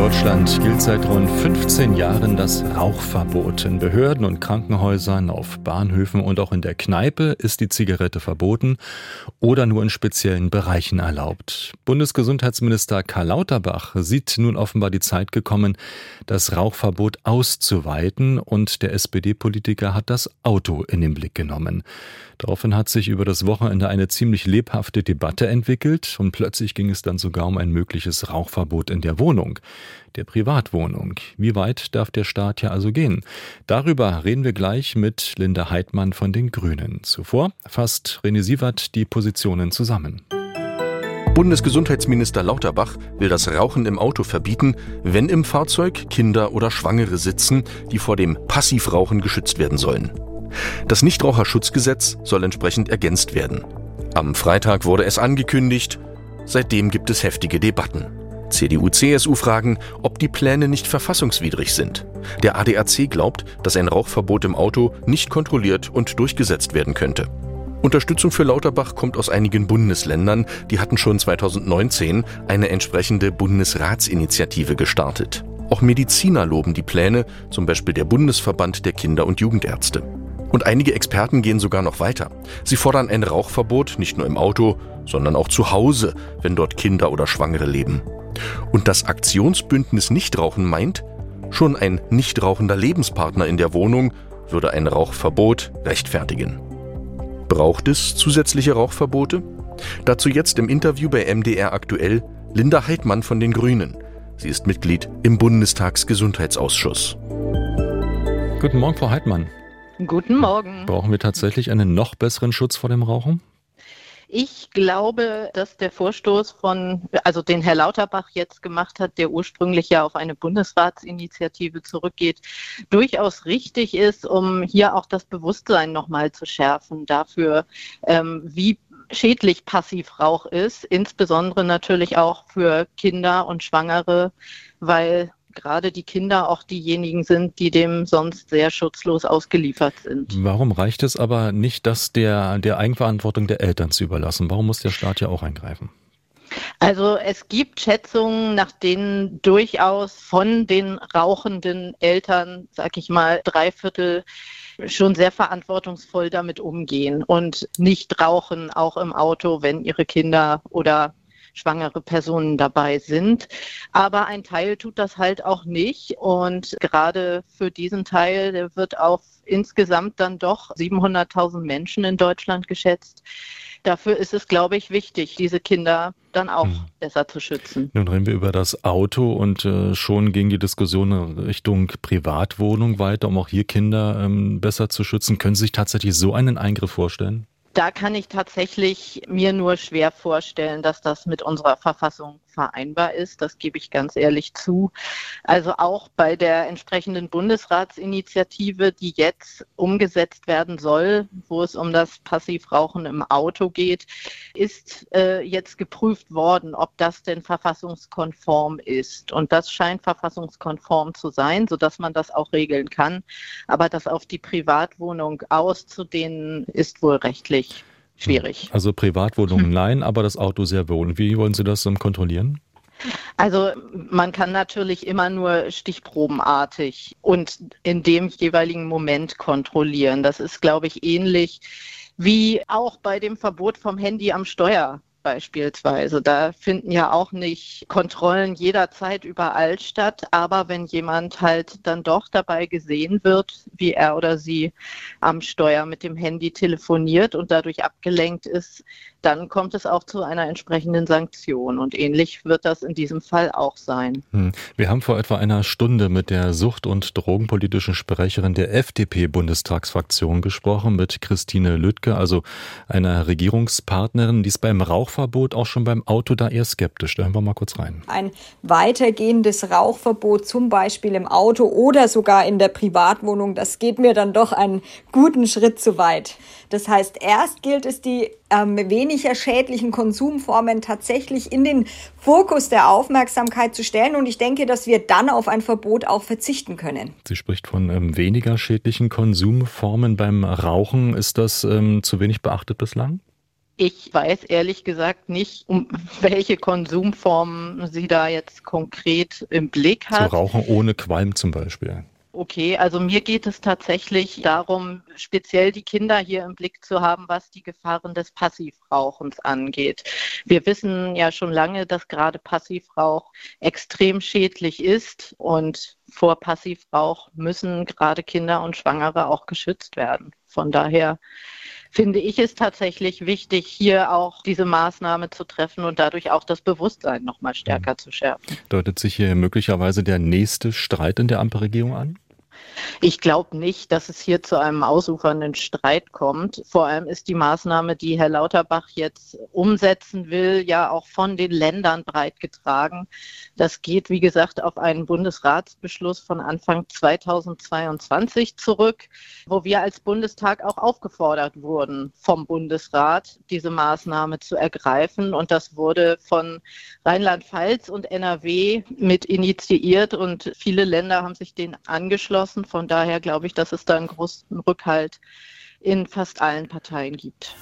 Deutschland gilt seit rund 15 Jahren das Rauchverbot. In Behörden und Krankenhäusern, auf Bahnhöfen und auch in der Kneipe ist die Zigarette verboten oder nur in speziellen Bereichen erlaubt. Bundesgesundheitsminister Karl Lauterbach sieht nun offenbar die Zeit gekommen, das Rauchverbot auszuweiten und der SPD-Politiker hat das Auto in den Blick genommen. Daraufhin hat sich über das Wochenende eine ziemlich lebhafte Debatte entwickelt und plötzlich ging es dann sogar um ein mögliches Rauchverbot in der Wohnung, der Privatwohnung. Wie weit darf der Staat ja also gehen? Darüber reden wir gleich mit Linda Heidmann von den Grünen. Zuvor fasst René Sievert die Positionen zusammen. Bundesgesundheitsminister Lauterbach will das Rauchen im Auto verbieten, wenn im Fahrzeug Kinder oder Schwangere sitzen, die vor dem Passivrauchen geschützt werden sollen. Das Nichtraucherschutzgesetz soll entsprechend ergänzt werden. Am Freitag wurde es angekündigt, seitdem gibt es heftige Debatten. CDU-CSU fragen, ob die Pläne nicht verfassungswidrig sind. Der ADAC glaubt, dass ein Rauchverbot im Auto nicht kontrolliert und durchgesetzt werden könnte. Unterstützung für Lauterbach kommt aus einigen Bundesländern, die hatten schon 2019 eine entsprechende Bundesratsinitiative gestartet. Auch Mediziner loben die Pläne, zum Beispiel der Bundesverband der Kinder- und Jugendärzte. Und einige Experten gehen sogar noch weiter. Sie fordern ein Rauchverbot nicht nur im Auto, sondern auch zu Hause, wenn dort Kinder oder Schwangere leben. Und das Aktionsbündnis Nichtrauchen meint, schon ein nichtrauchender Lebenspartner in der Wohnung würde ein Rauchverbot rechtfertigen. Braucht es zusätzliche Rauchverbote? Dazu jetzt im Interview bei MDR aktuell Linda Heidmann von den Grünen. Sie ist Mitglied im Bundestagsgesundheitsausschuss. Guten Morgen, Frau Heidmann. Guten Morgen. Brauchen wir tatsächlich einen noch besseren Schutz vor dem Rauchen? Ich glaube, dass der Vorstoß von, also den Herr Lauterbach jetzt gemacht hat, der ursprünglich ja auf eine Bundesratsinitiative zurückgeht, durchaus richtig ist, um hier auch das Bewusstsein nochmal zu schärfen dafür, ähm, wie schädlich Passivrauch ist, insbesondere natürlich auch für Kinder und Schwangere, weil gerade die Kinder auch diejenigen sind, die dem sonst sehr schutzlos ausgeliefert sind. Warum reicht es aber nicht, das der, der Eigenverantwortung der Eltern zu überlassen? Warum muss der Staat ja auch eingreifen? Also es gibt Schätzungen, nach denen durchaus von den rauchenden Eltern, sag ich mal, drei Viertel schon sehr verantwortungsvoll damit umgehen und nicht rauchen, auch im Auto, wenn ihre Kinder oder schwangere Personen dabei sind. Aber ein Teil tut das halt auch nicht. Und gerade für diesen Teil, der wird auf insgesamt dann doch 700.000 Menschen in Deutschland geschätzt. Dafür ist es, glaube ich, wichtig, diese Kinder dann auch hm. besser zu schützen. Nun reden wir über das Auto und äh, schon ging die Diskussion Richtung Privatwohnung weiter, um auch hier Kinder ähm, besser zu schützen. Können Sie sich tatsächlich so einen Eingriff vorstellen? Da kann ich tatsächlich mir nur schwer vorstellen, dass das mit unserer Verfassung vereinbar ist. Das gebe ich ganz ehrlich zu. Also auch bei der entsprechenden Bundesratsinitiative, die jetzt umgesetzt werden soll, wo es um das Passivrauchen im Auto geht, ist äh, jetzt geprüft worden, ob das denn verfassungskonform ist. Und das scheint verfassungskonform zu sein, sodass man das auch regeln kann. Aber das auf die Privatwohnung auszudehnen, ist wohl rechtlich schwierig. Also Privatwohnungen hm. nein, aber das Auto sehr wohl. Wie wollen Sie das kontrollieren? Also man kann natürlich immer nur stichprobenartig und in dem jeweiligen Moment kontrollieren. Das ist, glaube ich, ähnlich wie auch bei dem Verbot vom Handy am Steuer beispielsweise. Da finden ja auch nicht Kontrollen jederzeit überall statt, aber wenn jemand halt dann doch dabei gesehen wird, wie er oder sie am Steuer mit dem Handy telefoniert und dadurch abgelenkt ist, dann kommt es auch zu einer entsprechenden Sanktion. Und ähnlich wird das in diesem Fall auch sein. Hm. Wir haben vor etwa einer Stunde mit der sucht- und drogenpolitischen Sprecherin der FDP-Bundestagsfraktion gesprochen, mit Christine Lüttke, also einer Regierungspartnerin, die es beim Rauch Rauchverbot auch schon beim Auto da eher skeptisch. Da hören wir mal kurz rein. Ein weitergehendes Rauchverbot zum Beispiel im Auto oder sogar in der Privatwohnung, das geht mir dann doch einen guten Schritt zu weit. Das heißt, erst gilt es, die ähm, weniger schädlichen Konsumformen tatsächlich in den Fokus der Aufmerksamkeit zu stellen. Und ich denke, dass wir dann auf ein Verbot auch verzichten können. Sie spricht von ähm, weniger schädlichen Konsumformen beim Rauchen. Ist das ähm, zu wenig beachtet bislang? Ich weiß ehrlich gesagt nicht, um welche Konsumformen sie da jetzt konkret im Blick hat. Zu Rauchen ohne Qualm zum Beispiel. Okay, also mir geht es tatsächlich darum, speziell die Kinder hier im Blick zu haben, was die Gefahren des Passivrauchens angeht. Wir wissen ja schon lange, dass gerade Passivrauch extrem schädlich ist und vor Passivrauch müssen gerade Kinder und Schwangere auch geschützt werden. Von daher finde ich es tatsächlich wichtig, hier auch diese Maßnahme zu treffen und dadurch auch das Bewusstsein noch mal stärker zu schärfen. Deutet sich hier möglicherweise der nächste Streit in der Ampelregierung an? Ich glaube nicht, dass es hier zu einem ausufernden Streit kommt. Vor allem ist die Maßnahme, die Herr Lauterbach jetzt umsetzen will, ja auch von den Ländern breit getragen. Das geht, wie gesagt, auf einen Bundesratsbeschluss von Anfang 2022 zurück, wo wir als Bundestag auch aufgefordert wurden, vom Bundesrat diese Maßnahme zu ergreifen. Und das wurde von Rheinland-Pfalz und NRW mit initiiert und viele Länder haben sich den angeschlossen lassen. Von daher glaube ich, dass es da einen großen Rückhalt in fast allen Parteien gibt.